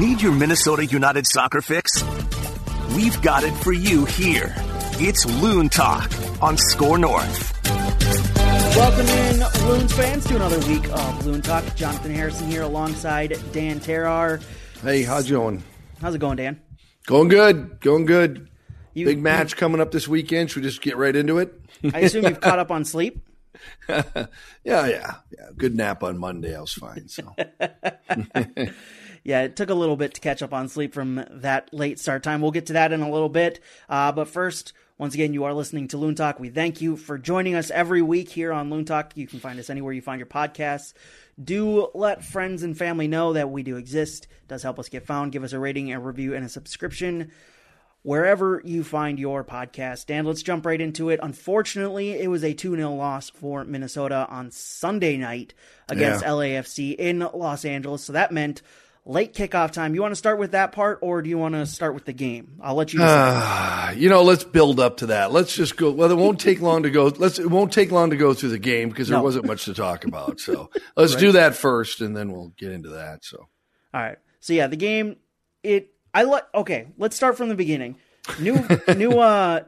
Need your Minnesota United soccer fix? We've got it for you here. It's Loon Talk on Score North. Welcome in, Loons fans, to another week of Loon Talk. Jonathan Harrison here alongside Dan Terrar. Hey, how's it going? How's it going, Dan? Going good. Going good. You- Big match coming up this weekend. Should we just get right into it? I assume you've caught up on sleep. yeah, yeah, yeah. Good nap on Monday. I was fine. So Yeah, it took a little bit to catch up on sleep from that late start time. We'll get to that in a little bit. Uh, but first, once again, you are listening to Loon Talk. We thank you for joining us every week here on Loon Talk. You can find us anywhere you find your podcasts. Do let friends and family know that we do exist. It does help us get found. Give us a rating, a review, and a subscription wherever you find your podcast. And let's jump right into it. Unfortunately, it was a 2 0 loss for Minnesota on Sunday night against Yeah. LAFC in Los Angeles. So that meant late kickoff time. You want to start with that part, or do you want to start with the game? I'll let you decide. you know, let's build up to that. Let's just go. Well, it won't take long to go. Let's. It won't take long to go through the game because there No. wasn't much to talk about. So let's do that first, and then we'll get into that. So All right. So yeah, the game. It. I like. Okay, let's start from the beginning. New. new. Uh,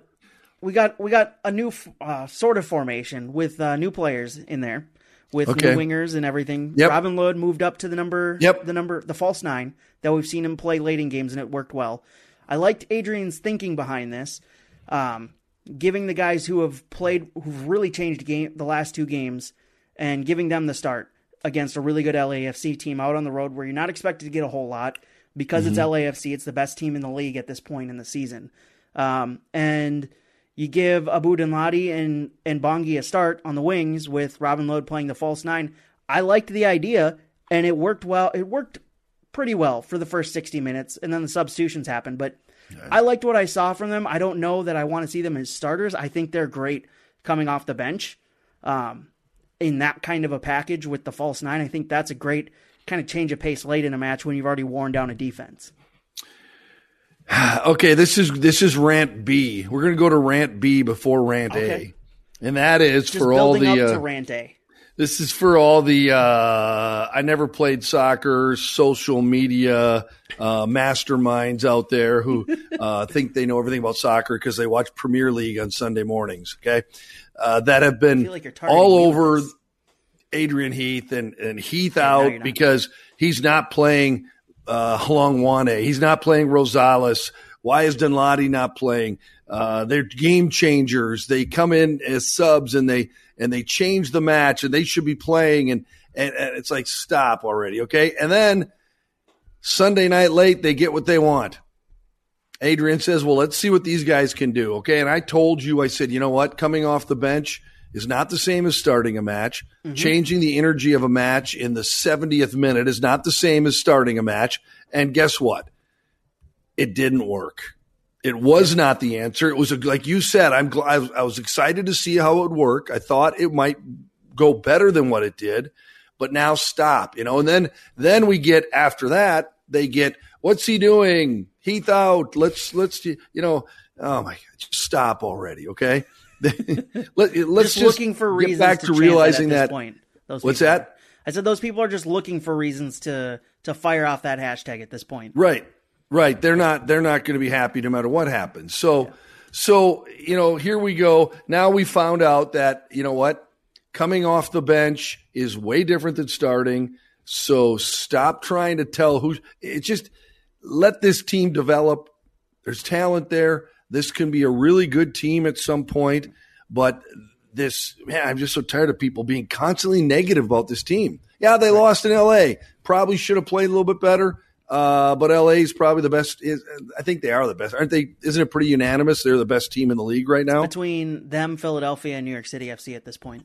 we got we got a new uh, sort of formation with uh, new players in there, with Okay. new wingers and everything. Yep. Robin Lod moved up to the number. Yep. The number, the false nine that we've seen him play late in games, and it worked well. I liked Adrian's thinking behind this, um, giving the guys who have played, who've really changed game the last two games, and giving them the start against a really good LAFC team out on the road where you're not expected to get a whole lot because it's LAFC. It's the best team in the league at this point in the season, um, and you give Abu Danladi and and Bongi a start on the wings with Robin Lod playing the false nine. I liked the idea, and it worked well. It worked pretty well for the first 60 minutes, and then the substitutions happened. But I liked what I saw from them. I don't know that I want to see them as starters. I think they're great coming off the bench um, in that kind of a package with the false nine. I think that's a great kind of change of pace late in a match when you've already worn down a defense. okay, this is this is rant B. We're gonna go to rant B before rant Okay. A, and that is Just for all the. Uh, to rant A. This is for all the uh, I never played soccer, social media uh, masterminds out there who uh, think they know everything about soccer because they watch Premier League on Sunday mornings. Okay, uh, that have been like all over. Adrian Heath and, and Heath out not. because he's not playing uh, Hlongwane. He's not playing Rosales. Why is Danladi not playing? Uh, they're game changers. They come in as subs and they and they change the match and they should be playing and and, and it's like stop already, okay? And then Sunday night late they get what they want. Adrian says, "Well, let's see what these guys can do." Okay, and I told you, I said, you know what? Coming off the bench is not the same as starting a match. Mm-hmm. Changing the energy of a match in the 70th minute is not the same as starting a match. And guess what? It didn't work. It was not the answer. It was a, like you said. I'm gl- I, was- I was excited to see how it would work. I thought it might go better than what it did, but now stop. You know, and then then we get after that they get what's he doing? Heath out. Let's let's you know. Oh my God! Just stop already. Okay. Let, let's just, just, looking for get reasons back to, to, realizing that, at that. this point. Those What's that? are. I said those people are just looking for reasons to to fire off that hashtag at this point. Right. Right. They're not they're not going to be happy no matter what happens. So so, you know, here we go. Now we found out that, you know what? Coming off the bench is way different than starting. So stop trying to tell who it's just let this team develop. There's talent there. This can be a really good team at some point, but this man, I'm just so tired of people being constantly negative about this team. Yeah, they lost in LA. Probably should have played a little bit better. Uh, but LA is probably the best. Is I think they are the best, aren't they? Isn't it pretty unanimous? They're the best team in the league right now. Between them, Philadelphia, and New York City FC at this point.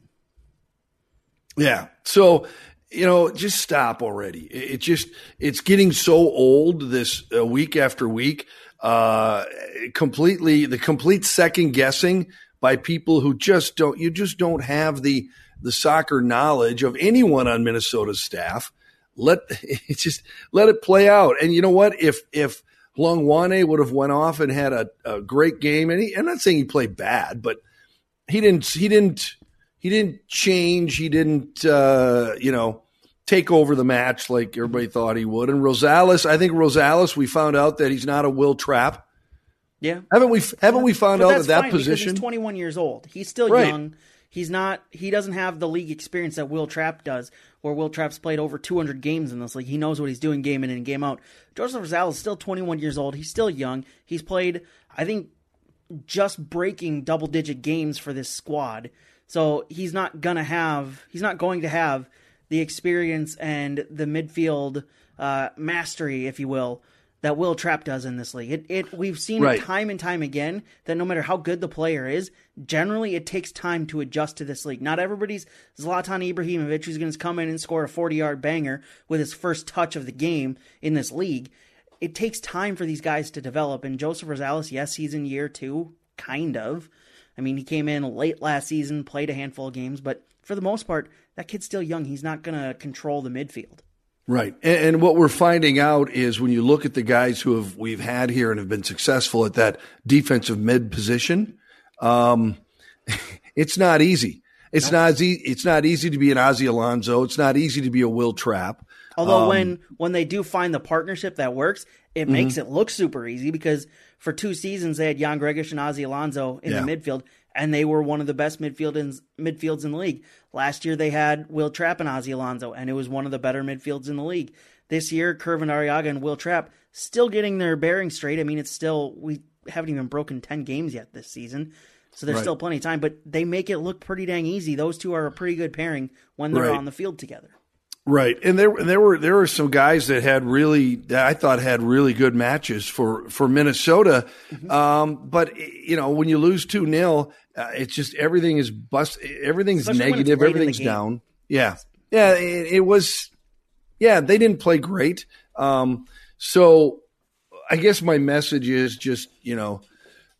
Yeah. So, you know, just stop already. It, it just it's getting so old this uh, week after week. Uh, completely the complete second guessing by people who just don't you just don't have the the soccer knowledge of anyone on Minnesota's staff. Let it just let it play out. And you know what? If if Hlongwane would have went off and had a, a great game, and he, I'm not saying he played bad, but he didn't he didn't he didn't change. He didn't uh, you know take over the match like everybody thought he would. And Rosales, I think Rosales, we found out that he's not a Will Trapp. Yeah, haven't we? Haven't we found but out that that position? He's 21 years old. He's still Right. young. He's not. He doesn't have the league experience that Will Trapp does, where Will Trapp's played over 200 games in this league. He knows what he's doing game in and game out. Joseph Rosales is still 21 years old. He's still young. He's played, I think, just breaking double digit games for this squad. So he's not gonna have. He's not going to have the experience and the midfield uh, mastery, if you will, that Will Trapp does in this league. It, it we've seen Right. it time and time again that no matter how good the player is, generally it takes time to adjust to this league. Not everybody's Zlatan Ibrahimovic who's going to come in and score a 40 yard banger with his first touch of the game in this league. It takes time for these guys to develop. And Joseph Rosales, yes, he's in year two, kind of. I mean, he came in late last season, played a handful of games, but for the most part, that kid's still young. He's not going to control the midfield. Right. And, and what we're finding out is when you look at the guys who have we've had here and have been successful at that defensive mid position, um, it's not easy. It's not easy. It's not easy to be an Ozzy Alonso. It's not easy to be a Will Trapp. Although Um, when when they do find the partnership that works, it Mm-hmm. makes it look super easy because for two seasons they had Jan Gregus and Ozzy Alonso in Yeah. the midfield, and they were one of the best midfield in, midfields in the league. Last year they had Will Trapp and Ozzy Alonso, and it was one of the better midfields in the league. This year, Kervin Arriaga and Will Trapp still getting their bearings straight. I mean, it's still we haven't even broken ten games yet this season. So there's Right. still plenty of time, but they make it look pretty dang easy. Those two are a pretty good pairing when they're Right. on the field together. Right, and there there were there were some guys that had really that I thought had really good matches for for Minnesota, Mm-hmm. um, but you know when you lose two 0 uh, it's just everything is bust, everything's Especially negative, late in the everything's down. Yeah, yeah, it, it was. Yeah, they didn't play great. Um, so I guess my message is just you know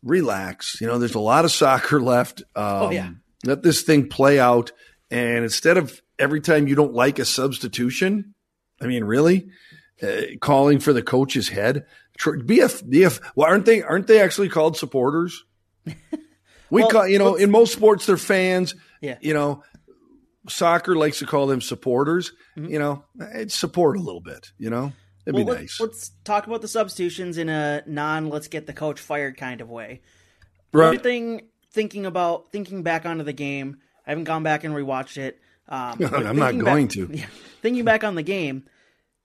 relax. You know, there's a lot of soccer left. Um, Oh, yeah. Let this thing play out. And instead of every time you don't like a substitution, I mean, really, uh, calling for the coach's head, tr- be a, be a, well, aren't they, aren't they actually called supporters? We Well, call, you know, in most sports, they're fans. Yeah. You know, soccer likes to call them supporters. Mm-hmm. You know, support a little bit, you know, it'd Well, be let's, nice. let's talk about the substitutions in a non let's get the coach fired kind of way. Right. Everything thinking about thinking back onto the game. I haven't gone back and rewatched it. Um, I'm not going back- to. Yeah, thinking back on the game,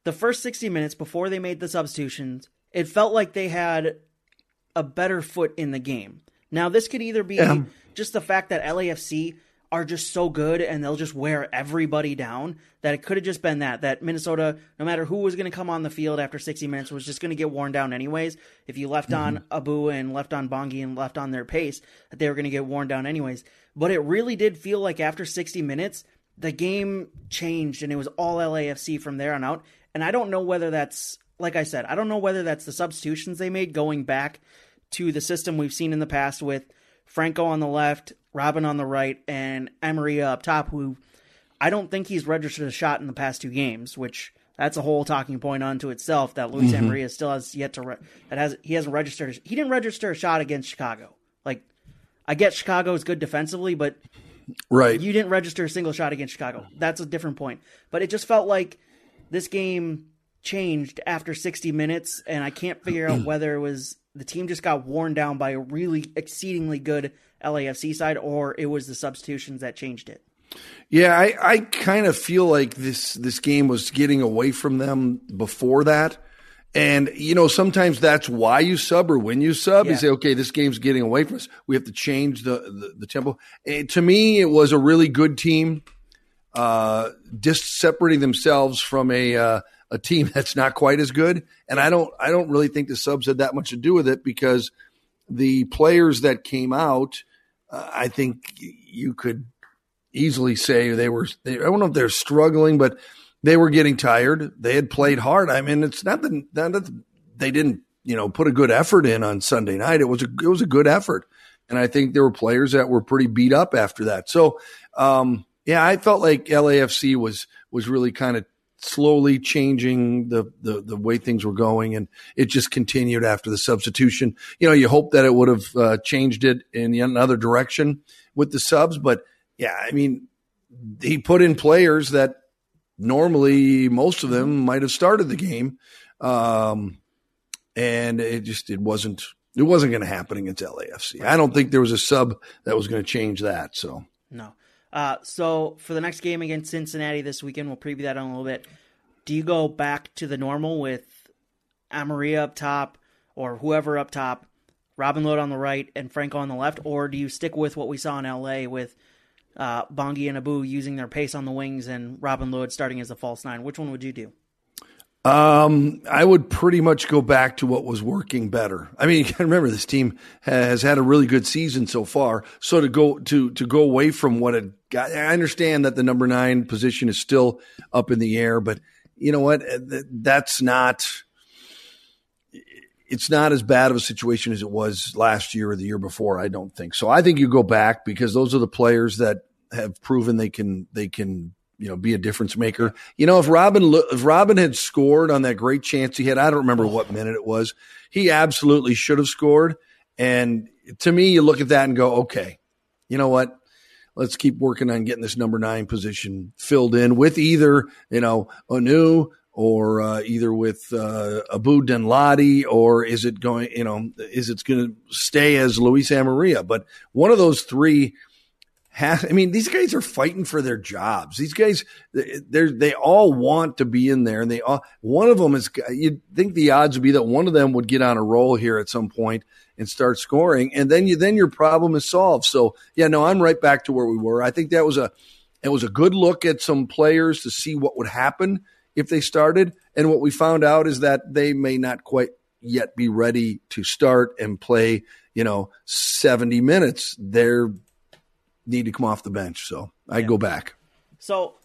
the first 60 minutes before they made the substitutions, it felt like they had a better foot in the game. Now, this could either be Yeah. just the fact that LAFC are just so good and they'll just wear everybody down that it could have just been that that Minnesota no matter who was going to come on the field after 60 minutes was just going to get worn down anyways. If you left on mm-hmm. Abu and left on Bongi and left on their pace that they were going to get worn down anyways. But it really did feel like after 60 minutes the game changed and it was all LAFC from there on out. And I don't know whether that's like I said I don't know whether that's the substitutions they made going back to the system we've seen in the past with Franco on the left, Robin on the right, and Emery up top, who I don't think he's registered a shot in the past two games, which that's a whole talking point unto itself that Luis Mm-hmm. Emery still has yet to re- that has he hasn't registered he didn't register a shot against Chicago. Like I get Chicago is good defensively, but right. you didn't register a single shot against Chicago. That's a different point. But it just felt like this game changed after 60 minutes, and I can't figure out whether it was the team just got worn down by a really exceedingly good LAFC side or it was the substitutions that changed it. Yeah, I, I kind of feel like this this game was getting away from them before that. And you know, sometimes that's why you sub or when you sub, you Yeah. say, okay, this game's getting away from us. We have to change the the, the tempo. And to me, it was a really good team, uh, just separating themselves from a uh, a team that's not quite as good. And I don't I don't really think the subs had that much to do with it because the players that came out, uh, I think you could easily say they were. They, I don't know if they're struggling, but they were getting tired. They had played hard. I mean, it's not that, not that they didn't, you know, put a good effort in on Sunday night. It was a it was a good effort, and I think there were players that were pretty beat up after that. So, um, yeah, I felt like LAFC was was really kind of slowly changing the, the the way things were going, and it just continued after the substitution. You know, you hope that it would have uh, changed it in another direction with the subs, but yeah, I mean, he put in players that normally most of them might have started the game. Um, and it just it wasn't it wasn't going to happen against LAFC. I don't think there was a sub that was going to change that. So no. Uh, so for the next game against Cincinnati this weekend, we'll preview that in a little bit. Do you go back to the normal with Amarilla up top or whoever up top, Robin Lod on the right and Franco on the left, or do you stick with what we saw in LA with uh, Bongi and Abu using their pace on the wings and Robin Lod starting as a false nine? Which one would you do? Um, I would pretty much go back to what was working better. I mean, you remember this team has had a really good season so far. So to go to to go away from what it got, I understand that the number nine position is still up in the air, but you know what? That's not. It's not as bad of a situation as it was last year or the year before. I don't think so. I think you go back because those are the players that have proven they can they can you know, be a difference maker. You know, if Robin if Robin had scored on that great chance he had, I don't remember what minute it was. He absolutely should have scored. And to me, you look at that and go, okay, you know what? Let's keep working on getting this number nine position filled in with either you know Hunou or uh, either with uh, Abu Danladi or is it going? You know, is it going to stay as Luis Amarilla? But one of those three I mean, these guys are fighting for their jobs. These guys, they they all want to be in there, and they all. One of them is. You'd think the odds would be that one of them would get on a roll here at some point and start scoring, and then you then your problem is solved. So yeah, no, I'm right back to where we were. I think that was a it was a good look at some players to see what would happen if they started, and what we found out is that they may not quite yet be ready to start and play. You know, 70 minutes. They're need to come off the bench. So I yeah. go back. So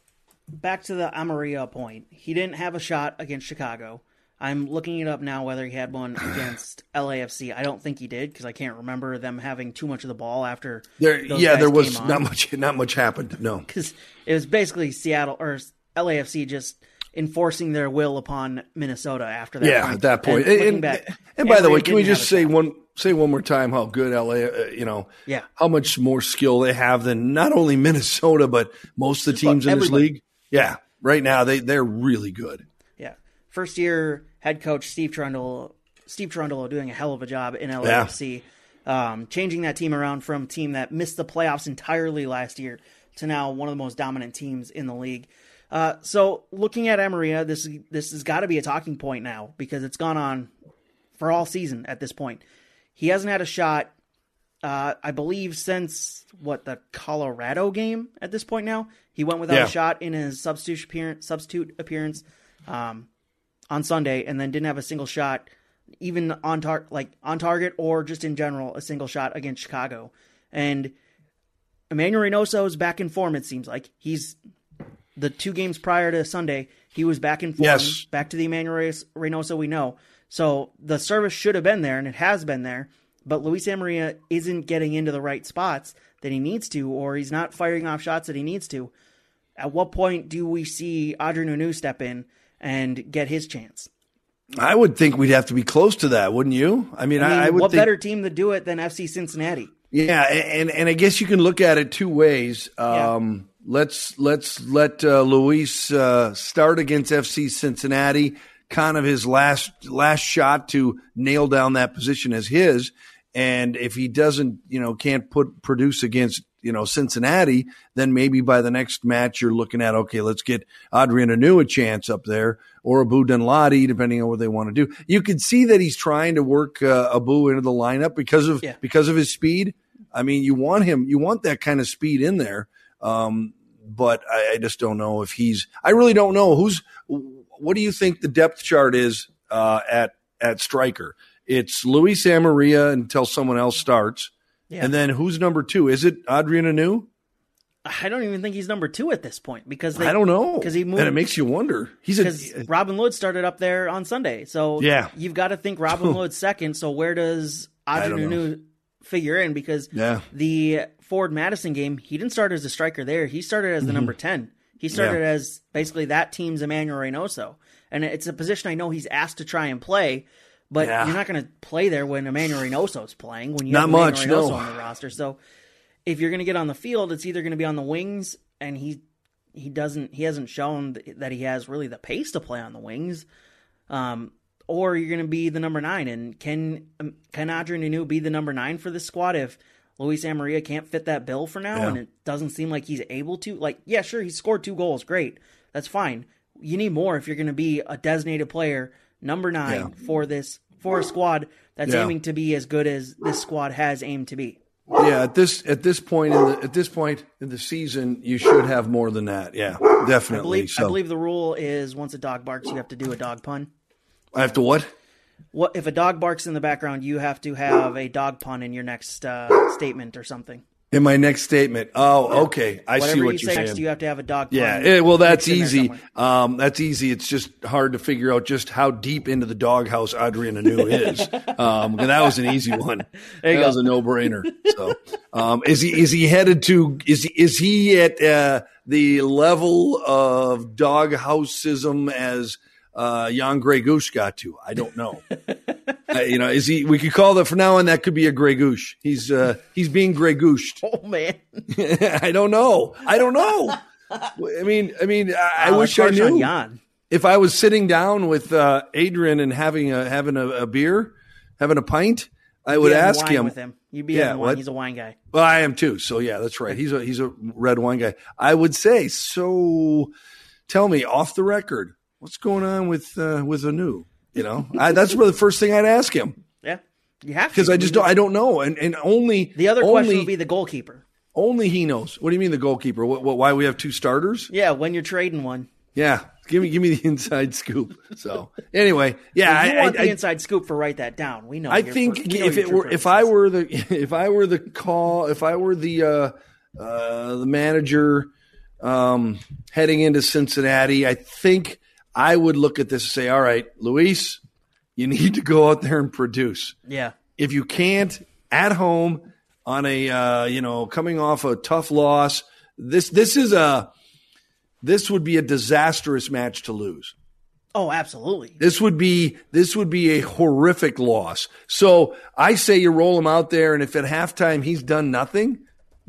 back to the Amarilla point. He didn't have a shot against Chicago. I'm looking it up now whether he had one against LAFC. I don't think he did because I can't remember them having too much of the ball after. There, yeah, there was not much. Not much happened. No, because it was basically Seattle or LAFC just enforcing their will upon Minnesota after that. Yeah, point. at that point. And, and, back, and by the way, can we just say one say one more time how good LA, uh, you know, yeah, how much more skill they have than not only Minnesota but most of the teams in this league. Yeah, right now they they're really good. Yeah, first year head coach Steve Trundle, Steve Cherundolo doing a hell of a job in LAFC, yeah. um, changing that team around from a team that missed the playoffs entirely last year to now one of the most dominant teams in the league. Uh, so looking at Amarilla, this this has got to be a talking point now because it's gone on for all season at this point. He hasn't had a shot, uh, I believe, since what the Colorado game. At this point now, he went without yeah. a shot in his substitute appearance, substitute appearance um, on Sunday, and then didn't have a single shot, even on tar- like on target or just in general, a single shot against Chicago. And Emmanuel Reynoso is back in form. It seems like he's the two games prior to Sunday. He was back in form, yes. back to the Emmanuel Reynoso we know. So the service should have been there, and it has been there. But Luis Amarilla isn't getting into the right spots that he needs to, or he's not firing off shots that he needs to. At what point do we see Adrien Hunou step in and get his chance? I would think we'd have to be close to that, wouldn't you? I mean, I, mean, I would. What think... better team to do it than FC Cincinnati? Yeah, and and I guess you can look at it two ways. Um, yeah. Let's let's let uh, Luis uh, start against FC Cincinnati kind of his last last shot to nail down that position as his. And if he doesn't, you know, can't put produce against you know Cincinnati, then maybe by the next match you're looking at okay, let's get Adrien Hunou a chance up there or Abu Danladi, depending on what they want to do. You can see that he's trying to work uh, Abu into the lineup because of yeah. because of his speed. I mean, you want him, you want that kind of speed in there. Um, but I, I, just don't know if he's. I really don't know who's what do you think the depth chart is uh, at at striker? It's Luis Amarilla until someone else starts, yeah. and then who's number two? Is it Adrien Hunou? I don't even think he's number two at this point because they, I don't know because he moved, and it makes you wonder. He's because Robin Lod started up there on Sunday, so yeah, you've got to think Robin Lod's second. So where does Adrien Hunou figure in? Because yeah. the Forward Madison game, he didn't start as a striker there. He started as the mm-hmm. number ten. He started yeah. as basically that team's Emmanuel Reynoso. And it's a position I know he's asked to try and play, but yeah. you're not going to play there when Emmanuel Reynoso is playing, when you not have much, Reynoso no. on the roster. So if you're going to get on the field, it's either going to be on the wings, and he he doesn't he hasn't shown that he has really the pace to play on the wings. Um, or you're going to be the number nine, and can um, can Adrien Hunou be the number nine for this squad if Luis Amarilla can't fit that bill for now, Yeah. and it doesn't seem like he's able to? Like, yeah, sure, he scored two goals, great, that's fine. You need more if you're going to be a designated player, number nine for this for a squad that's Yeah. aiming to be as good as this squad has aimed to be. Yeah, at this at this point in the at this point in the season, you should have more than that. Yeah, definitely. I believe, so I believe the rule is once a dog barks, you have to do a dog pun. I have to what? What if a dog barks in the background? You have to have a dog pun in your next uh, statement or something. In my next statement. Oh, okay. I Whatever see what you you're say saying. next, you have to have a dog pun. Yeah, eh, well, that's mixed in there easy. Um, that's easy. It's just hard to figure out just how deep into the doghouse Adrien Hunou is. um, and that was an easy one. There that go. was a no-brainer. So, um, is he is he headed to is he, is he at uh, the level of doghousism as uh, Jan Grey Goose got to? I don't know. Uh, you know, is he? We could call that for now on. That could be a Grey Goose. He's uh, he's being Grey Goosed. Oh man, I don't know. I don't know. I mean, I mean, I, I wish I that's harsh on knew. Jan. If I was sitting down with uh, Adrian and having a having a, a beer, having a pint, I would ask him. with him. You'd be Yeah, wine. He's a wine guy. Well, I am too. So yeah, that's right. He's a he's a red wine guy. I would say. So, tell me off the record, what's going on with uh, with Hunou? You know, I, that's really the first thing I'd ask him Yeah, you have to because I just don't. I don't know, and and only The other only, question would be the goalkeeper. only he knows. What do you mean the goalkeeper? What, what, why we have two starters? Yeah, when you're trading one, Yeah, give me give me the inside scoop. So anyway, yeah, you I, want I, the inside scoop for write that down. We know. I think if it were if I were the if I were the call if I were the uh, uh, the manager um, heading into Cincinnati, I think I would look at this and say, "All right, Luis, you need to go out there and produce. yeah, If you can't at home on a uh, you know coming off a tough loss, this this is a this would be a disastrous match to lose." oh, absolutely. This would be this would be a horrific loss. So I say you roll him out there, and if at halftime he's done nothing,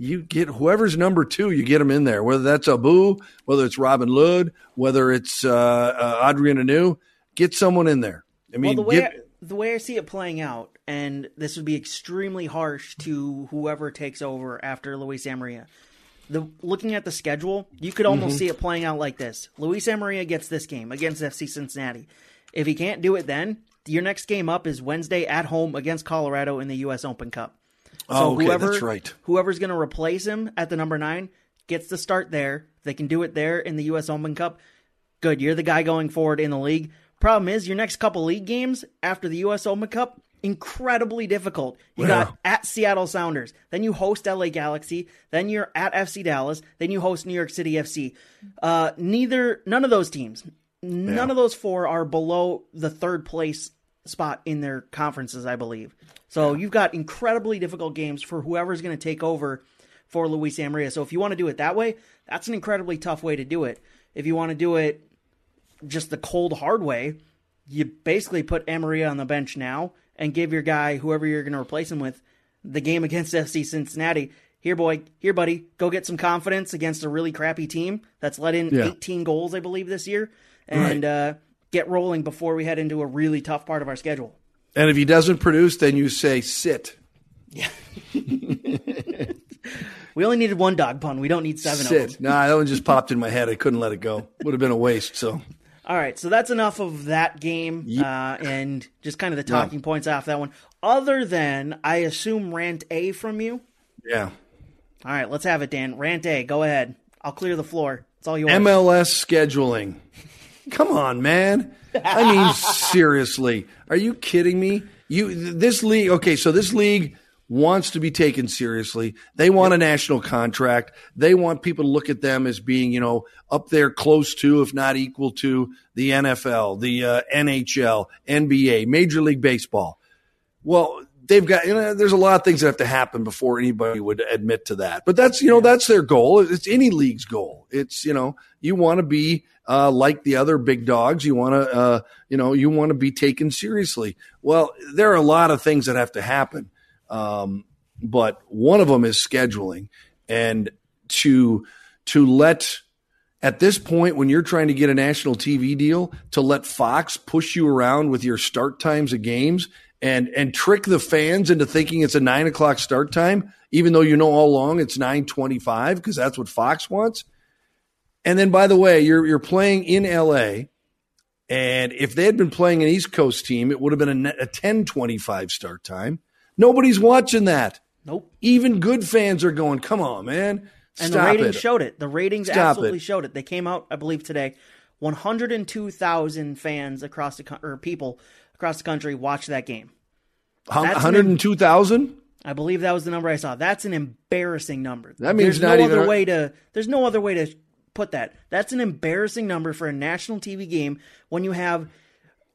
you get whoever's number two, you get them in there. Whether that's Abu, whether it's Robin Lod, whether it's uh, uh, Adrien Hunou, get someone in there. I mean, well, the way get- I, the way I see it playing out, and this would be extremely harsh to whoever takes over after Luis Amarilla. The looking at the schedule, you could almost Mm-hmm. see it playing out like this: Luis Amarilla gets this game against FC Cincinnati. If he can't do it, then your next game up is Wednesday at home against Colorado in the U.S. Open Cup. So Oh, okay, whoever, that's right. Whoever's going to replace him at the number nine gets the start there. If they can do it there in the U.S. Open Cup, good. You're the guy going forward in the league. Problem is, your next couple league games after the U.S. Open Cup, incredibly difficult. You got at Seattle Sounders, then you host LA Galaxy, then you're at FC Dallas, then you host New York City FC. Uh, neither, none of those teams, none of those four are below the third place spot in their conferences, I believe. So you've got incredibly difficult games for whoever's going to take over for Luis Amarilla. So if you want to do it that way, that's an incredibly tough way to do it. If you want to do it just the cold hard way, you basically put Amarilla on the bench now and give your guy, whoever you're going to replace him with, the game against FC Cincinnati. Here, boy, here, buddy, go get some confidence against a really crappy team that's let in Yeah. 18 goals, I believe, this year, and uh, get rolling before we head into a really tough part of our schedule. and if he doesn't produce, then you say sit, Yeah. We only needed one dog pun. We don't need seven of them. sit. Nah, that one just popped in my head. I couldn't let it go. Would have been a waste. So All right, so that's enough of that game uh, and just kind of the talking points off that one. Other than, I assume, rant A from you. yeah. All right, let's have it, Dan. Rant A, go ahead. I'll clear the floor. It's all yours. MLS scheduling. Come on, man. I mean, seriously. Are you kidding me? You this league, okay, so this league wants to be taken seriously. They want a national contract. They want people to look at them as being, you know, up there close to if not equal to the NFL, the uh, NHL, NBA, Major League Baseball. Well, they've got you know there's a lot of things that have to happen before anybody would admit to that. But that's you know that's their goal. It's any league's goal. It's you know you want to be uh, like the other big dogs. You want to uh, you know you want to be taken seriously. Well, there are a lot of things that have to happen, um, but one of them is scheduling and to to let at this point, when you're trying to get a national TV deal, to let Fox push you around with your start times of games and and trick the fans into thinking it's a nine o'clock start time, even though you know all along it's nine twenty five because that's what Fox wants. And then, by the way, you're you're playing in LA, and if they had been playing an East Coast team, it would have been a, a ten twenty five start time. Nobody's watching that. Nope. Even good fans are going, "Come on, man." And the ratings it. showed it. The ratings Stop absolutely it. showed it. They came out, I believe, today. 102,000 fans across the or people across the country watched that game. Hun- That's an 102,000? I believe that was the number I saw. That's an embarrassing number. That means there's not no even other way to. There's no other way to put that. That's an embarrassing number for a national TV game when you have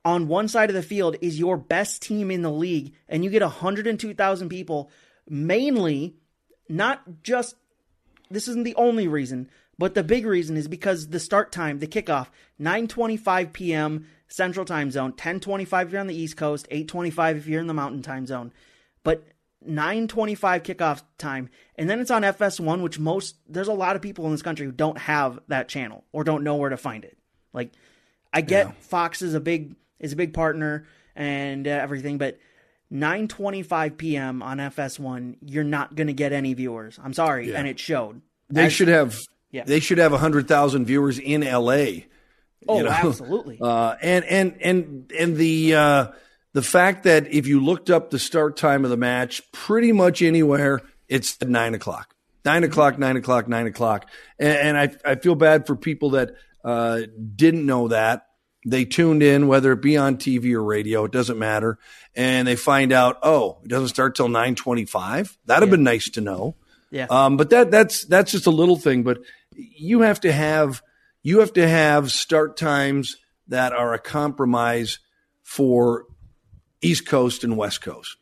on one side of the field is your best team in the league, and you get 102,000 people. Mainly, not just this isn't the only reason, but the big reason is because the start time, the kickoff, 9:25 p.m. Central Time Zone, 10:25 if you're on the East Coast, 8:25 if you're in the Mountain Time Zone. But 9:25 kickoff time, and then it's on FS1, which most there's a lot of people in this country who don't have that channel or don't know where to find it. Like, I get Fox is a big is a big partner and uh, everything, but 9:25 p.m. on FS1, you're not going to get any viewers. I'm sorry, and it showed. They As- should have Yeah. they should have 100,000 viewers in LA. Oh, know? absolutely. Uh, and and and and the uh, the fact that if you looked up the start time of the match, pretty much anywhere it's at nine o'clock, nine o'clock, nine o'clock, nine o'clock. And, and I I feel bad for people that uh, didn't know that. They tuned in, whether it be on TV or radio, it doesn't matter, and they find out, oh, it doesn't start till nine twenty-five. That'd have been nice to know. yeah. Um, but that that's that's just a little thing. But you have to have you have to have start times that are a compromise for East Coast and West Coast.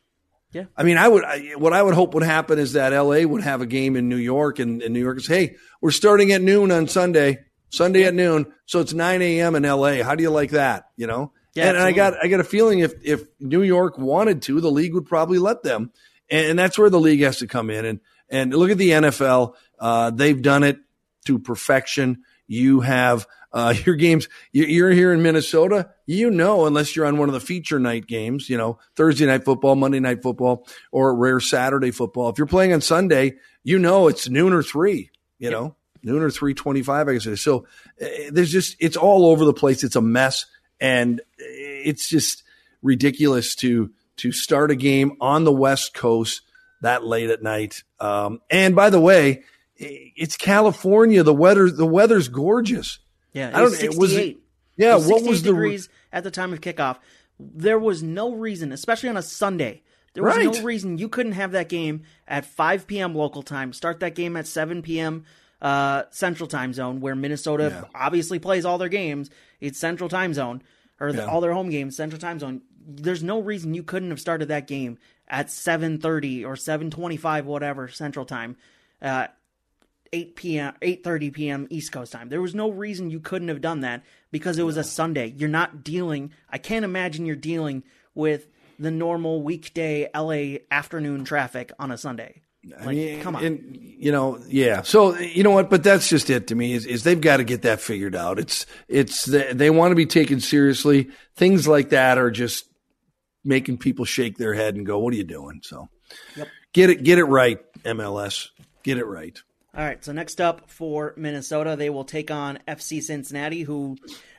Yeah. I mean, I would I, what I would hope would happen is that LA would have a game in New York, and, and New York is, hey, we're starting at noon on Sunday, Sunday at noon, so it's nine a.m. in LA. How do you like that? You know. Yeah, and, and I got I got a feeling if if New York wanted to, the league would probably let them, and, and that's where the league has to come in. And and look at the NFL; uh, they've done it to perfection. You have uh, your games. you- You're here in Minnesota. You know, unless you're on one of the feature night games, you know, Thursday night football, Monday night football, or rare Saturday football. If you're playing on Sunday, you know it's noon or three. You know, noon or three twenty-five. I guess so. uh, There's just it's all over the place. It's a mess, and it's just ridiculous to to start a game on the West Coast that late at night. Um, and by the way, it's California. The weather the weather's gorgeous. Yeah, it I don't- it was- 68. Yeah, It was what was the degrees at the time of kickoff? There was no reason, especially on a Sunday, there was Right. no reason you couldn't have that game at 5 p.m. local time. Start that game at 7 p.m. Uh, Central Time Zone, where Minnesota Yeah. obviously plays all their games. It's Central Time Zone, or the, Yeah. all their home games Central Time Zone. There's no reason you couldn't have started that game at 7:30 or 7:25, whatever Central Time. Uh, 8 p.m. 8:30 p.m. East Coast time. There was no reason you couldn't have done that because it was a Sunday. You're not dealing. I can't imagine you're dealing with the normal weekday LA afternoon traffic on a Sunday. Like, I mean, come on. And, you know, yeah. So you know what? But that's just it to me. Is, is they've got to get that figured out. It's it's they, they want to be taken seriously. Things like that are just making people shake their head and go, "What are you doing?" So Yep. get it get it right, MLS. Get it right. All right. So next up for Minnesota, they will take on FC Cincinnati, who,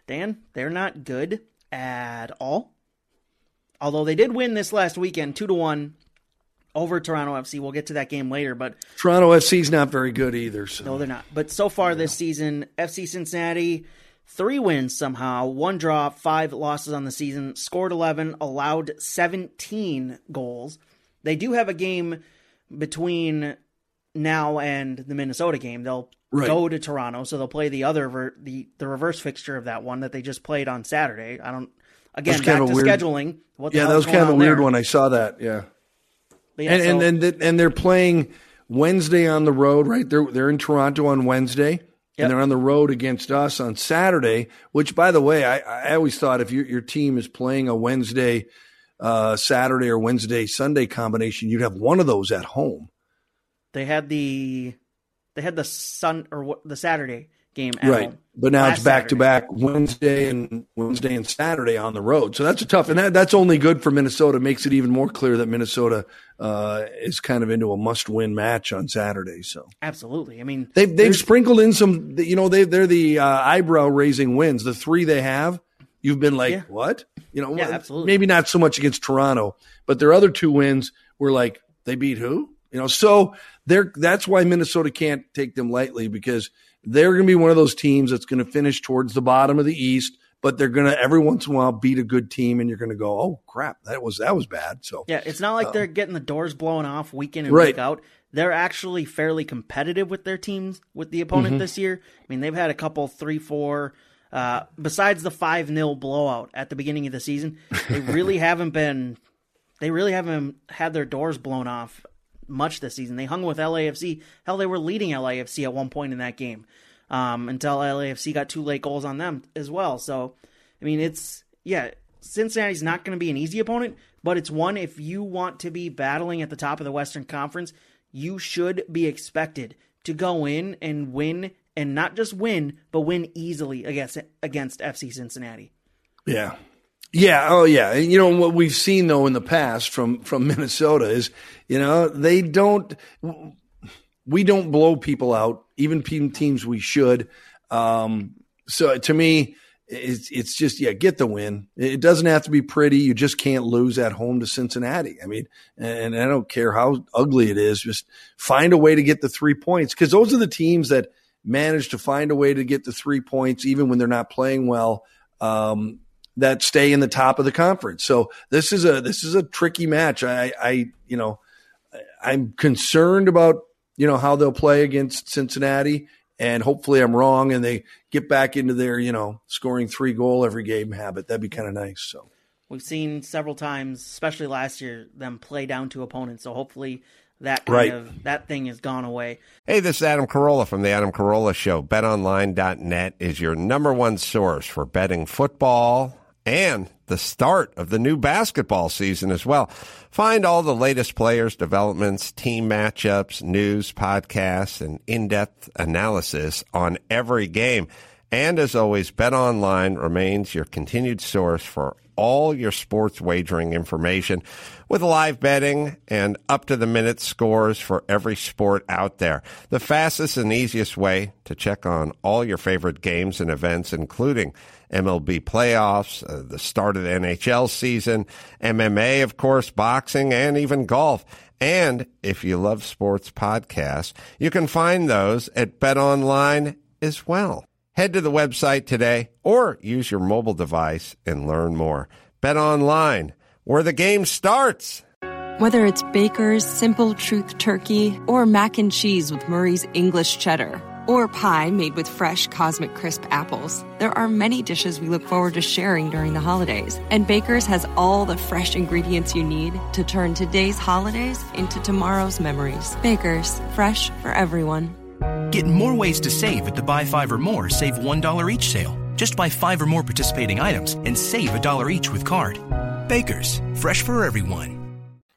Dan, they're not good at all. Although they did win this last weekend, two to one over Toronto FC. We'll get to that game later, but Toronto FC's not very good either. So No, they're not. But so far this season, FC Cincinnati, three wins somehow, one draw, five losses on the season, scored 11, allowed 17 goals. They do have a game between now and the Minnesota game. They'll Right. go to Toronto, so they'll play the other ver- the the reverse fixture of that one that they just played on Saturday. I don't again kind back of to weird- scheduling. What yeah, that was kind of a weird there? one. I saw that. Yeah. Yeah, and, so- and and and they're playing Wednesday on the road, right? They're they're in Toronto on Wednesday, Yep. and they're on the road against us on Saturday. Which, by the way, I, I always thought if your your team is playing a Wednesday, uh, Saturday or Wednesday Sunday combination, you'd have one of those at home. They had the they had the sun or what the Saturday game at right. home. But now Last it's back to back Wednesday and Wednesday and Saturday on the road. So that's a tough, and that, that's only good for Minnesota. Makes it even more clear that Minnesota uh, is kind of into a must win match on Saturday. So Absolutely. I mean, they've they've sprinkled in some. You know, they they're the uh, eyebrow raising wins. The three they have, you've been like, Yeah. what? You know, Yeah, absolutely. maybe not so much against Toronto, but their other two wins were like they beat who? You know, so they're that's why Minnesota can't take them lightly because they're going to be one of those teams that's going to finish towards the bottom of the East, but they're going to every once in a while beat a good team, and you're going to go, oh crap, that was that was bad. So Yeah, it's not like they're getting the doors blown off week in and Right. week out. They're actually fairly competitive with their teams, with the opponent Mm-hmm. this year. I mean, they've had a couple three, four. Uh, besides the five 0 blowout at the beginning of the season, they really haven't been. They really haven't had their doors blown off much this season. They hung with LAFC. Hell, they were leading LAFC at one point in that game um, until LAFC got two late goals on them as well. So, I mean, it's yeah, Cincinnati's not going to be an easy opponent, but it's one if you want to be battling at the top of the Western Conference, you should be expected to go in and win, and not just win, but win easily against against FC Cincinnati. Yeah. Yeah, oh yeah. You know what we've seen though in the past from from Minnesota is, you know, they don't we don't blow people out, even teams we should. Um so to me it's it's just yeah, get the win. It doesn't have to be pretty. You just can't lose at home to Cincinnati. I mean, and I don't care how ugly it is, just find a way to get the 3 points cuz those are the teams that manage to find a way to get the 3 points even when they're not playing well. Um that stay in the top of the conference. So this is a this is a tricky match. I I you know I'm concerned about you know how they'll play against Cincinnati, and hopefully I'm wrong and they get back into their you know scoring three goal every game habit. That'd be kind of nice. So We've seen several times, especially last year, them play down to opponents. So hopefully that kind Right. of that thing has gone away. Hey, this is Adam Carolla from the Adam Carolla Show. BetOnline.net is your number one source for betting football and the start of the new basketball season as well. Find all the latest players, developments, team matchups, news, podcasts, and in-depth analysis on every game. And as always, BetOnline remains your continued source for all your sports wagering information with live betting and up to the minute scores for every sport out there. The fastest and easiest way to check on all your favorite games and events, including MLB playoffs, uh, the start of the NHL season, MMA, of course, boxing, and even golf. And if you love sports podcasts, you can find those at BetOnline as well. Head to the website today or use your mobile device and learn more. Bet online, where the game starts. Whether it's Baker's Simple Truth Turkey or mac and cheese with Murray's English Cheddar or pie made with fresh Cosmic Crisp apples, there are many dishes we look forward to sharing during the holidays. And Baker's has all the fresh ingredients you need to turn today's holidays into tomorrow's memories. Baker's, fresh for everyone. Get more ways to save at the Buy Five or More Save $1 each sale. Just buy five or more participating items and save a dollar each with card. Baker's, fresh for everyone.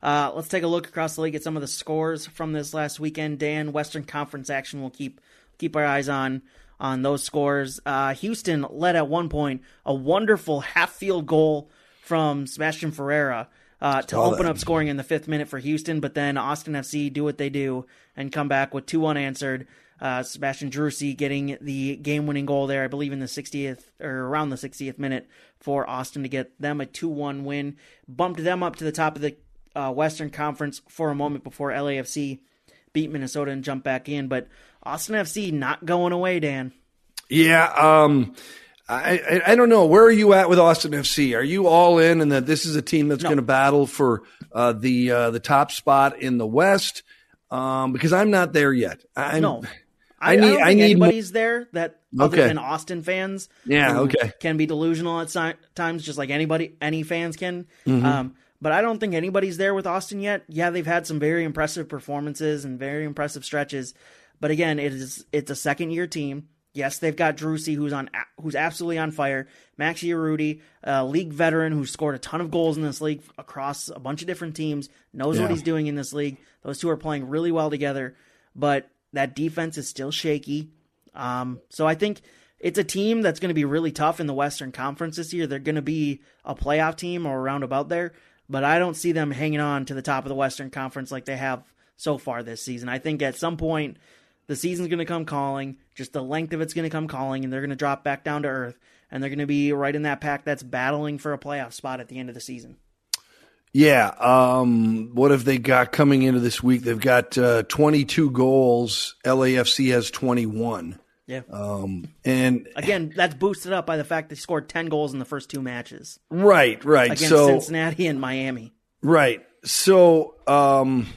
Uh, let's take a look across the league at some of the scores from this last weekend. Dan, Western Conference action. We'll keep keep our eyes on on those scores. Uh, Houston led at one point a wonderful half field goal from Sebastian Ferreira uh, to open that. up scoring in the fifth minute for Houston, but then Austin FC do what they do and come back with two unanswered. Uh, Sebastian Driussi getting the game winning goal there, I believe in the 60th or around the 60th minute for Austin to get them a 2 1 win. Bumped them up to the top of the uh, Western Conference for a moment before LAFC beat Minnesota and jumped back in. But Austin FC not going away, Dan. yeah, um, I, I I don't know where are you at with Austin FC. Are you all in, and that this is a team that's No. going to battle for uh, the uh, the top spot in the West? Um, because I'm not there yet. I'm, No. I I, I need- don't I think need more- anybody's there that other Okay. than Austin fans. Yeah, okay. Can be delusional at si- times, just like anybody, any fans can. Mm-hmm. Um, but I don't think anybody's there with Austin yet. Yeah, they've had some very impressive performances and very impressive stretches, but again, it is it's a second year team. Yes, they've got Driussi, who's on who's absolutely on fire. Maxi Urruti, a league veteran who scored a ton of goals in this league across a bunch of different teams, knows Yeah. what he's doing in this league. Those two are playing really well together, but that defense is still shaky. Um, so I think it's a team that's going to be really tough in the Western Conference this year. They're going to be a playoff team or around about there, but I don't see them hanging on to the top of the Western Conference like they have so far this season. I think at some point the season's going to come calling, just the length of it's going to come calling, and they're going to drop back down to earth, and they're going to be right in that pack that's battling for a playoff spot at the end of the season. Yeah. Um, what have they got coming into this week? They've got uh, 22 goals. LAFC has 21. Yeah. Um, and again, that's boosted up by the fact they scored 10 goals in the first two matches. Right, right. Against so, Cincinnati and Miami. Right. So, um,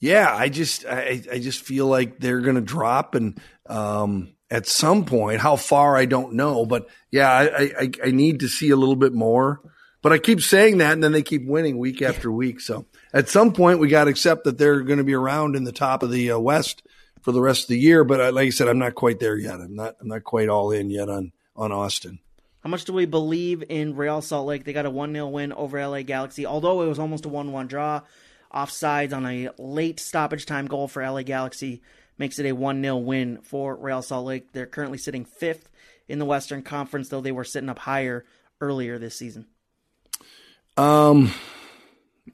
yeah, I just, I, I just feel like they're going to drop and, um, at some point, how far I don't know, but yeah, I, I, I need to see a little bit more. But I keep saying that, and then they keep winning week after week. So at some point, we got to accept that they're going to be around in the top of the uh, West for the rest of the year. But uh, like I said, I'm not quite there yet. I'm not. I'm not quite all in yet on on Austin. How much do we believe in Real Salt Lake? They got a 1 0 win over LA Galaxy, although it was almost a 1 1 draw. Offsides on a late stoppage time goal for LA Galaxy makes it a 1 0 win for Real Salt Lake. They're currently sitting fifth in the Western Conference, though they were sitting up higher earlier this season. Um,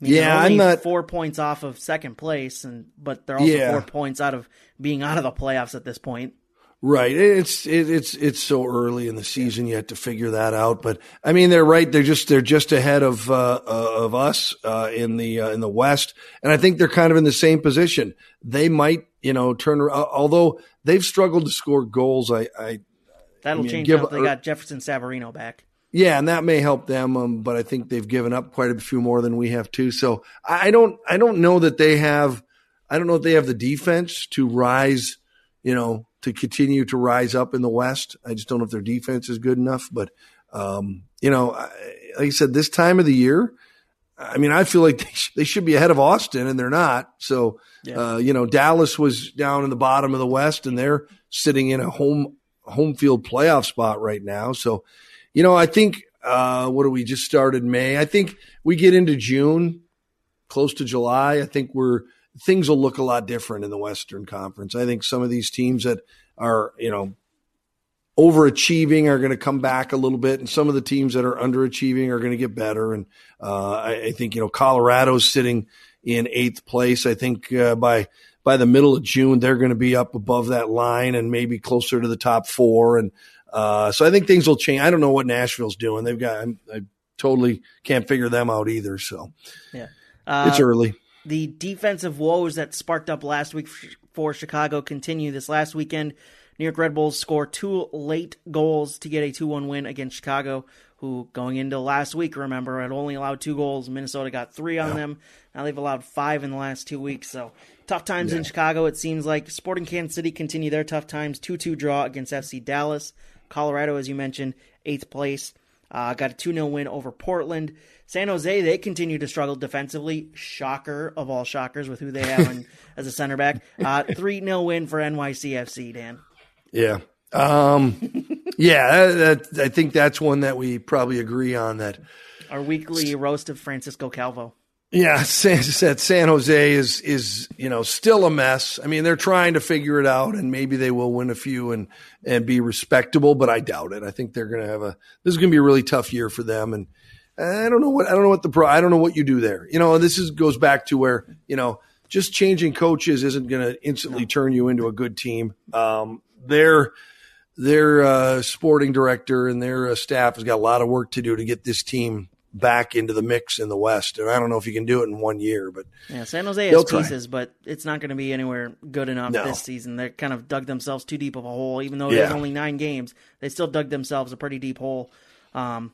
I mean, yeah, I'm not. four points off of second place, and but they're also Yeah. four points out of being out of the playoffs at this point. Right. It's it, it's it's so early in the season yet to figure that out. But I mean, they're right. They're just they're just ahead of uh, uh, of us uh, in the uh, in the West, and I think they're kind of in the same position. They might you know turn around, although they've struggled to score goals. I, I That'll mean, change give- they got Jefferson Savarino back. yeah, and that may help them. Um, but I think they've given up quite a few more than we have too. So I I don't I don't know that they have I don't know if they have the defense to rise. You know, to continue to rise up in the West. I just don't know if their defense is good enough. But um, you know, I, like I said, this time of the year, I mean, I feel like they, sh- they should be ahead of Austin, and they're not. So, uh, you know, Dallas was down in the bottom of the West, and they're sitting in a home home field playoff spot right now. So, you know, I think uh, what do we just started May? I think we get into June, close to July. I think we're things will look a lot different in the Western Conference. I think some of these teams that are, you know, overachieving are going to come back a little bit, and some of the teams that are underachieving are going to get better. And uh, I, I think you know Colorado's sitting in eighth place. I think uh, by by the middle of June they're going to be up above that line and maybe closer to the top four. And uh, so I think things will change. I don't know what Nashville's doing. They've got I, I totally can't figure them out either. So Yeah. Uh, it's early. The defensive woes that sparked up last week for Chicago continue this last weekend. New York Red Bulls score two late goals to get a 2 1 win against Chicago, who going into last week, remember, had only allowed two goals. Minnesota got three on them. Now they've allowed five in the last two weeks. So tough times in Chicago, it seems like. Sporting Kansas City continue their tough times. 2 2 draw against FC Dallas. Colorado, as you mentioned, eighth place. Uh, got a 2 0 win over Portland. San Jose, they continue to struggle defensively. Shocker of all shockers with who they have in, as a center back. 3 0 win for NYCFC, Dan. Yeah. Um, yeah, that, that, I think that's one that we probably agree on that. Our weekly roast of Francisco Calvo. Yeah, San, said San Jose is is you know still a mess. I mean, they're trying to figure it out, and maybe they will win a few and and be respectable, but I doubt it. I think they're going to have a this is going to be a really tough year for them, and I don't know what I don't know what the pro I don't know what you do there. You know, this is goes back to where you know just changing coaches isn't going to instantly turn you into a good team. Um, their their uh, sporting director and their uh, staff has got a lot of work to do to get this team back into the mix in the West. And I don't know if you can do it in one year, but Yeah, San Jose has pieces, but it's not going to be anywhere good enough No. this season. They kind of dug themselves too deep of a hole. Even though Yeah. there's only nine games, they still dug themselves a pretty deep hole um,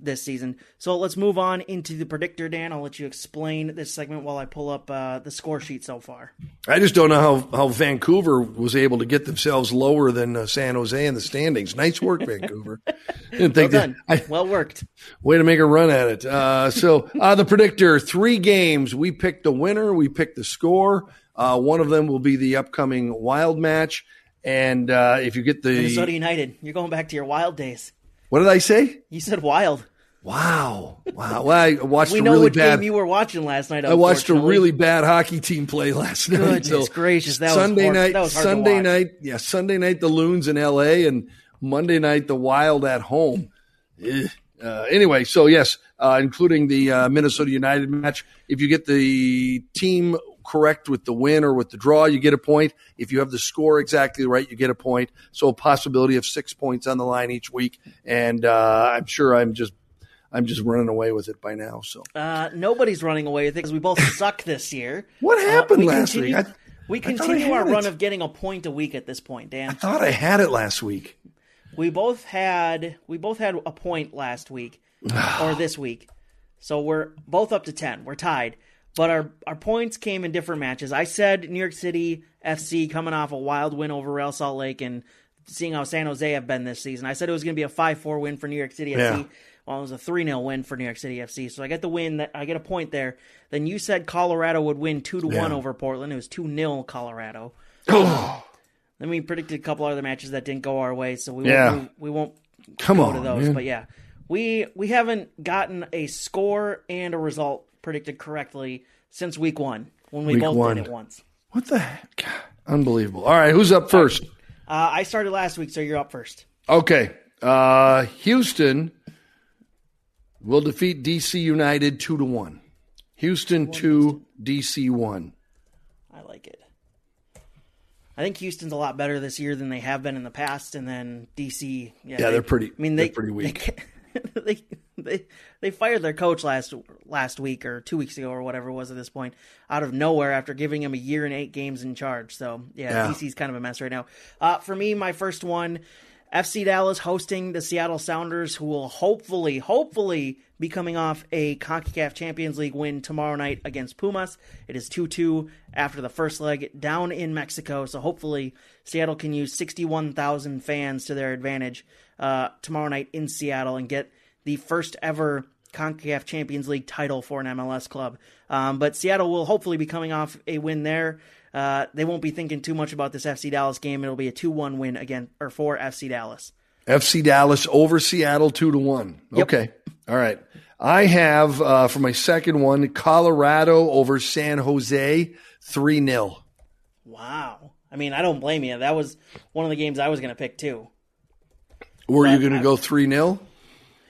this season. So let's move on into the predictor, Dan. I'll let you explain this segment while I pull up uh, the score sheet so far. I just don't know how, how Vancouver was able to get themselves lower than uh, San Jose in the standings. Nice work, Vancouver. Didn't Well think that. done. I, well worked. way to make a run at it. Uh, so uh, the predictor: three games. We picked the winner. We picked the score. Uh, one of them will be the upcoming Wild match. And uh, if you get the Minnesota United. You're going back to your wild days. What did I say? You said wild. Wow, wow. Well, I watched We know really what bad. game you were watching last night. I watched a really bad hockey team play last night. Goodness So gracious, that was Sunday hard- night. that was Sunday night, yeah. Sunday night, the Loons in L.A. and Monday night, the Wild at home. Eh. Uh, anyway, so yes, uh, including the uh, Minnesota United match. If you get the team correct with the win or with the draw, you get a point. If you have the score exactly right, you get a point. So a possibility of six points on the line each week. And uh, I'm sure I'm just I'm just running away with it by now. So Uh, nobody's running away with it because we both suck this year. What Uh, happened we last continue- week? I- we continue our had run of getting a point a week at this point, Dan. I thought I had it last week. We both had we both had a point last week or this week. So we're both up to 10. We're tied. But our our points came in different matches. I said New York City FC coming off a wild win over Real Salt Lake and seeing how San Jose have been this season. I said it was going to be a 5-4 win for New York City Yeah. FC. Well, it was a 3-0 win for New York City FC. So I get the win that I get a point there. Then you said Colorado would win 2 to 1 over Portland. It was 2-0 Colorado. Oh, Then we predicted a couple other matches that didn't go our way, so we Yeah. won't, we, we won't come go on, to those. man. But yeah, we we haven't gotten a score and a result predicted correctly since week one when we Week both one. did it once. What the heck? Unbelievable. All right, who's up first? Uh, I started last week, so you're up first. Okay. Uh, Houston will defeat DC United 2 to 1. Houston 2, DC 1. I like it. I think Houston's a lot better this year than they have been in the past, and then DC. Yeah, Yeah, they're pretty- I mean, they're pretty weak. They, they they they fired their coach last last week or two weeks ago or whatever it was at this point out of nowhere after giving him a year and eight games in charge. So yeah, Yeah. DC's kind of a mess right now. Uh, for me, my first one. FC Dallas hosting the Seattle Sounders, who will hopefully, hopefully be coming off a CONCACAF Champions League win tomorrow night against Pumas. It is 2 2 after the first leg down in Mexico, so hopefully Seattle can use 61,000 fans to their advantage uh, tomorrow night in Seattle and get the first ever CONCACAF Champions League title for an MLS club. Um, but Seattle will hopefully be coming off a win there. Uh, they won't be thinking too much about this FC Dallas game. It'll be a 2 1 win again, or for FC Dallas. FC Dallas over Seattle 2 to 1. Okay. All right. I have uh, for my second one Colorado over San Jose 3 0. Wow. I mean, I don't blame you. That was one of the games I was going to pick too. Were you going to go 3 0?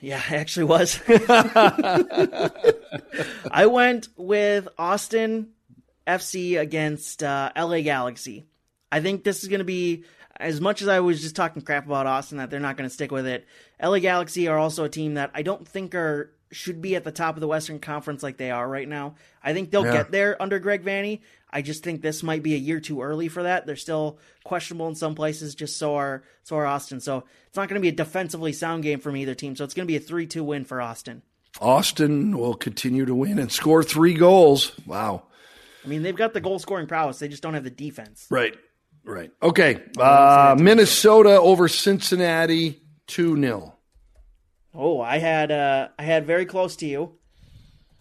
Yeah, I actually was. I went with Austin FC against uh, LA Galaxy. I think this is going to be as much as I was just talking crap about Austin that they're not going to stick with it. LA Galaxy are also a team that I don't think are should be at the top of the Western Conference like they are right now. I think they'll Yeah. get there under Greg Vanney. I just think this might be a year too early for that. They're still questionable in some places, just so are so are Austin. So it's not going to be a defensively sound game from either team. So it's going to be a three-two win for Austin. Austin will continue to win and score three goals. Wow. I mean, they've got the goal scoring prowess. They just don't have the defense. Right. Right. Okay. Uh, Minnesota over Cincinnati 2 0. Oh, I had uh, I had very close to you.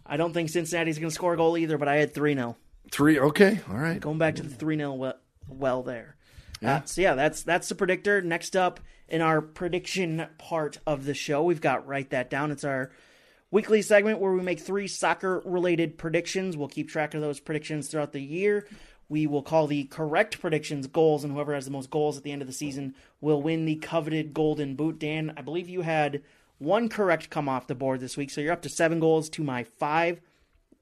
I don't think Cincinnati's going to score a goal either, but I had three 0 Three. Okay. All right. Going back to the three 0 well, there. Uh, so yeah, that's that's the predictor. Next up in our prediction part of the show, we've got write that down. It's our weekly segment where we make three soccer related predictions. We'll keep track of those predictions throughout the year. We will call the correct predictions goals, and whoever has the most goals at the end of the season will win the coveted golden boot. Dan, I believe you had one correct come off the board this week, so you're up to seven goals to my five.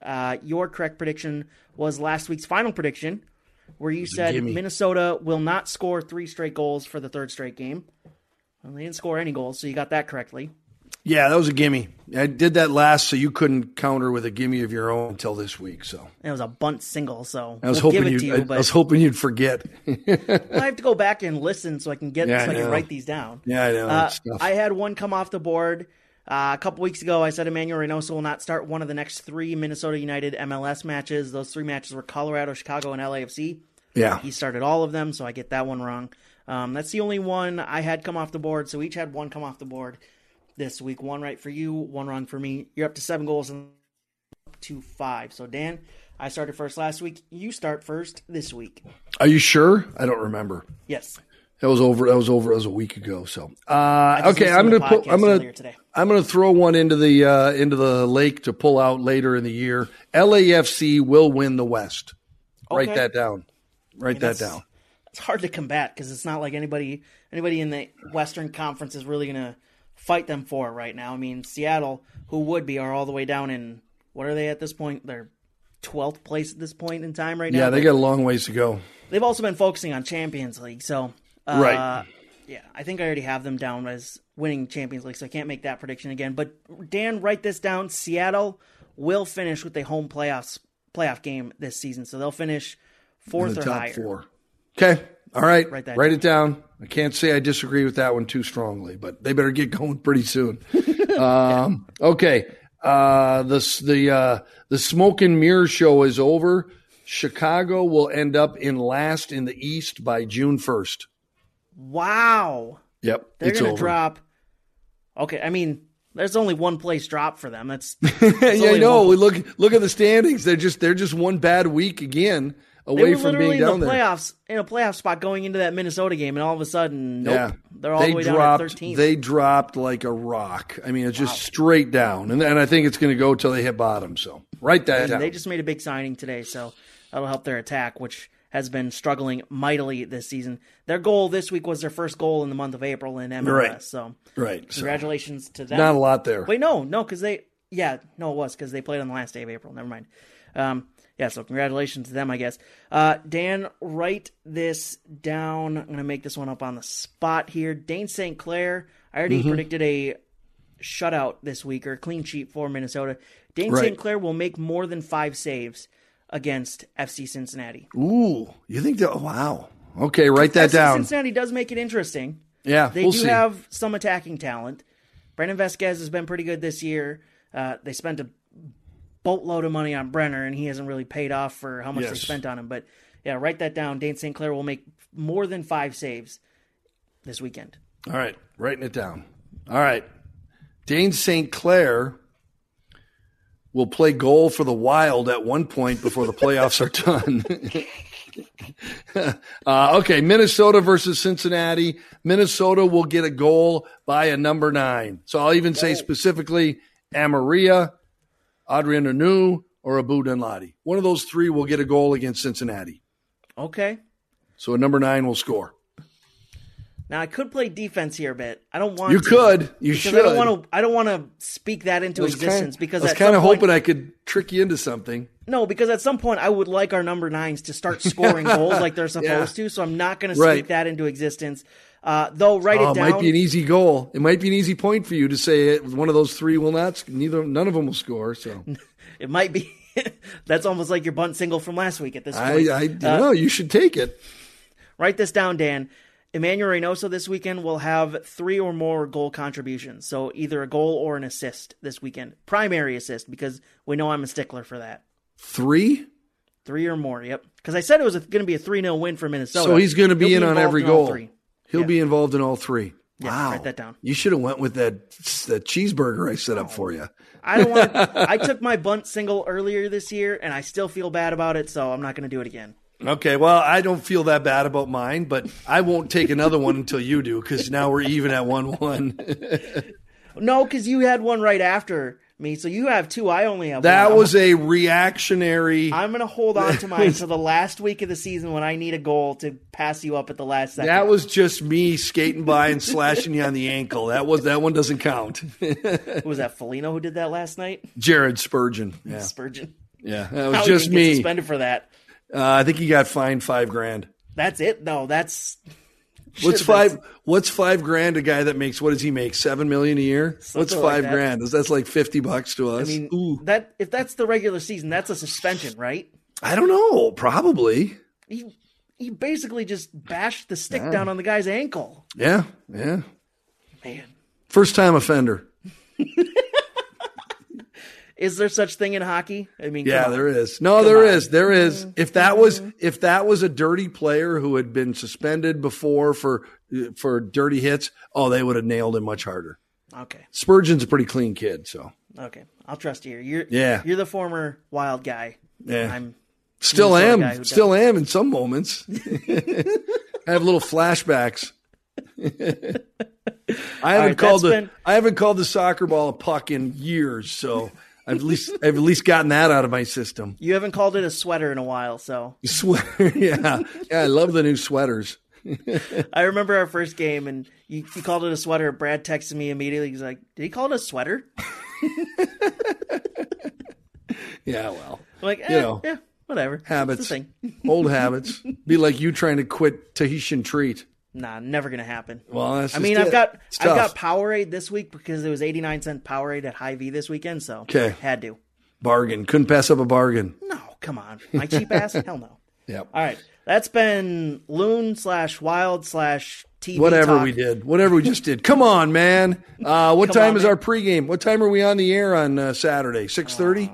Uh, your correct prediction was last week's final prediction, where you said gimme. Minnesota will not score three straight goals for the third straight game. Well, they didn't score any goals, so you got that correctly. Yeah, that was a gimme. I did that last so you couldn't counter with a gimme of your own until this week. So It was a bunt single, so I was we'll hoping give it you'd, to you. I, but I was hoping you'd forget. I have to go back and listen so I can get Yeah, so I I, can write these down. Yeah, I know. Uh, I had one come off the board uh, a couple weeks ago. I said Emmanuel Reynoso will not start one of the next three Minnesota United MLS matches. Those three matches were Colorado, Chicago, and LAFC. yeah. He started all of them, so I get that one wrong. Um, that's the only one I had come off the board. So each had one come off the board this week. One right for you, one wrong for me. You're up to seven goals and up to five. So Dan, I started first last week. You start first this week. Are you sure? I don't remember. Yes. That was over. That was over. That was a week ago. So, uh, okay, I'm gonna put. I'm gonna. I'm gonna throw one into the uh, into the lake to pull out later in the year. LAFC will win the West. Write that down. Write that down. It's hard to combat because it's not like anybody anybody in the Western Conference is really going to fight them for right now. I mean, Seattle, who would be, are all the way down in what are they at this point? They're twelfth place at this point in time right now. Yeah, they got a long ways to go. They've also been focusing on Champions League, so uh, Right. Yeah, I think I already have them down as winning Champions League, so I can't make that prediction again. But Dan, write this down: Seattle will finish with a home playoffs playoff game this season, so they'll finish in fourth the or top higher. four. Okay. All right. Write that Write it down. I can't say I disagree with that one too strongly, but they better get going pretty soon. um, okay. Uh, the the uh, the smoke and mirror show is over. Chicago will end up in last in the East by June first. Wow. Yep, They're to over. drop. Okay, I mean, there's only one place drop for them. That's yeah, I know. one- We look look at the standings. They're just they're just one bad week again away were from literally being in the there. playoffs in a playoff spot going into that Minnesota game, and all of a sudden, nope, Yeah, they're all they the way dropped. down 13th. They dropped like a rock. I mean, it's just straight down, and, and I think it's going to go till they hit bottom. So write that And down. they just made a big signing today, so that'll help their attack, which has been struggling mightily this season. Their goal this week was their first goal in the month of April in MLS. Right. So right. So, congratulations to them. not a lot there. Wait, no, no, because they, yeah, no, it was because they played on the last day of April. Never mind. Um, yeah, so congratulations to them, I guess. Uh, Dan, write this down. I'm going to make this one up on the spot here. Dane St. Clair, I already Mm-hmm. predicted a shutout this week or a clean sheet for Minnesota. Dane Right. St. Clair will make more than five saves against FC Cincinnati. Ooh, you think that? Wow. Okay, write that FC down. Cincinnati does make it interesting. Yeah, They we'll do see. have some attacking talent. Brandon Vazquez has been pretty good this year. Uh, they spent a boatload of money on Brenner, and he hasn't really paid off for how much they spent on him. But yeah, write that down. Dane St. Clair will make more than five saves this weekend. All right, writing it down. All right, Dane St. Clair will play goal for the Wild at one point before the playoffs are done. uh, okay, Minnesota versus Cincinnati. Minnesota will get a goal by a number nine. So I'll even say specifically Amarilla, Adrien Hunou, or Abu Danladi. One of those three will get a goal against Cincinnati. Okay. So a number nine will score. Now I could play defense here a bit. I don't want You to, could. You should. I don't want to. I don't want to speak that into existence kinda, because I was kind of point- hoping I could trick you into something. No, because at some point I would like our number nines to start scoring goals like they're supposed to. So I'm not going to speak Right. that into existence. Uh, though, write Oh, it it down. might be an easy goal. It might be an easy point for you to say it, one of those three will not. Neither, none of them will score. So It might be. That's almost like your bunt single from last week at this point. I Uh, don't know. You should take it. Write this down, Dan. Emmanuel Reynoso this weekend will have three or more goal contributions. So either a goal or an assist this weekend. Primary assist, because we know I'm a stickler for that. Three. Three or more, yep. Because I said it was going to be a 3 0 win for Minnesota. So he's going to be He'll in on every goal. three. He'll Yeah. be involved in all three. Yeah, wow. write that down. You should have went with that that cheeseburger I set up for you. I don't want. I took my bunt single earlier this year, and I still feel bad about it. So I'm not going to do it again. Okay, well, I don't feel that bad about mine, but I won't take another one until you do because now we're even at one one. No, because you had one right after me, so you have two. I only have That one. was a reactionary. I'm going to hold on to mine until the last week of the season when I need a goal to pass you up at the last second. That was just me skating by and slashing you on the ankle. That was that one doesn't count. was that Foligno who did that last night? Jared Spurgeon. Yeah, Spurgeon. yeah, that was How just did he get me. suspended for that? Uh, I think he got fined five grand. That's it. No, that's What's five? What's five grand? A guy that makes what does he make? Seven million a year. what's like five that. grand? That's like fifty bucks to us? I mean, Ooh. that if that's the regular season, that's a suspension, right? I don't know. Probably. He he basically just bashed the stick down on the guy's ankle. Yeah. Yeah. Man, First time offender. is there such thing in hockey? I mean, Yeah, there is. No, Come there on. is. There is. Mm-hmm. If that was mm-hmm. if that was a dirty player who had been suspended before for for dirty hits, oh, they would have nailed him much harder. Okay, Spurgeon's a pretty clean kid, so okay, I'll trust you. You're Yeah. You're the former wild guy. yeah. I'm Still am. guy who Still am in some moments. I have little flashbacks. I haven't right, called the been- I haven't called the soccer ball a puck in years, so I've at least I've at least gotten that out of my system. You haven't called it a sweater in a while, so Sweater, yeah, yeah. I love the new sweaters. I remember our first game and you, you called it a sweater. Brad texted me immediately. He's like, "Did he call it a sweater?" Yeah, well, I'm like, eh, You know, yeah, whatever. habits, old habits. Be like you trying to quit Tahitian treat. Nah, never gonna happen. Well, that's I mean, it. I've got I've got Powerade this week because it was eighty nine cent Powerade at Hy-Vee this weekend, so Okay. had to. bargain. Couldn't pass up a bargain. No, come on, my cheap ass. Hell no. Yep. All right, that's been loon slash wild slash TV. Whatever talk. we did, whatever we just did. Come on, man. Uh, what Come time on, is man. our pregame? What time are we on the air on uh, Saturday? Six thirty.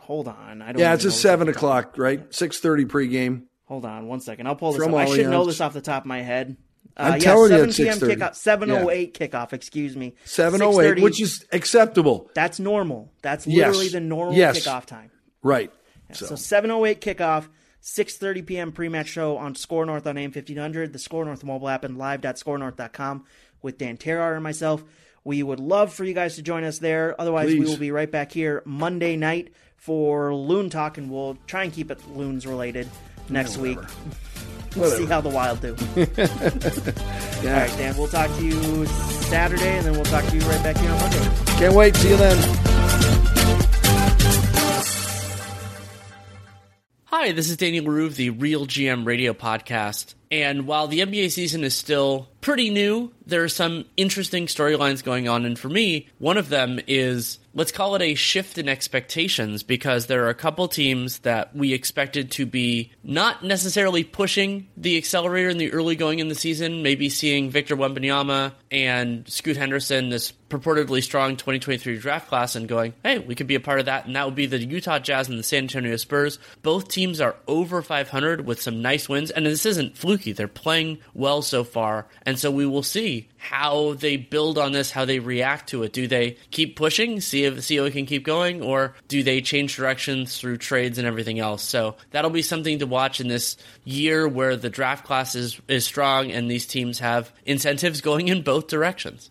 Hold on, I don't. yeah, it's a seven o'clock, right? Six thirty pregame. Hold on, one second. I'll pull this From up. I should know this off the top of my head. Uh, I'm yeah, telling you, 7 it's p.m. 6:30. kickoff. Seven oh eight kickoff. Excuse me. Seven oh eight, 6:30. which is acceptable, that's normal. That's Yes. literally the normal Yes. kickoff time. right? So 7:08 kickoff, 6:30 p.m. pre-match show on Score North on AM 1500, the Score North mobile app, and live.scorenorth.com with Dan Terrar and myself. We would love for you guys to join us there. Otherwise, we will be right back here Monday night for Loon Talk, and we'll try and keep it Loons related next week. We'll see how the Wild do. All Yeah, right, Dan. We'll talk to you Saturday, and then we'll talk to you right back here on Monday. can't wait. See you then. Hi, this is Danny Leroux of the Real GM Radio Podcast. And while the NBA season is still pretty new, there are some interesting storylines going on. And for me, one of them is let's call it a shift in expectations because there are a couple teams that we expected to be not necessarily pushing the accelerator in the early going in the season, maybe seeing Victor Wembanyama and Scoot Henderson, this purportedly strong 2023 draft class, and going, hey, we could be a part of that. And that would be the Utah Jazz and the San Antonio Spurs. Both teams are over 500 with some nice wins. And this isn't fluky. They're playing well so far. And so we will see how they build on this, how they react to it. Do they keep pushing, see if see if it can keep going, or do they change directions through trades and everything else? So that'll be something to watch in this year where the draft class is, is strong and these teams have incentives going in both directions.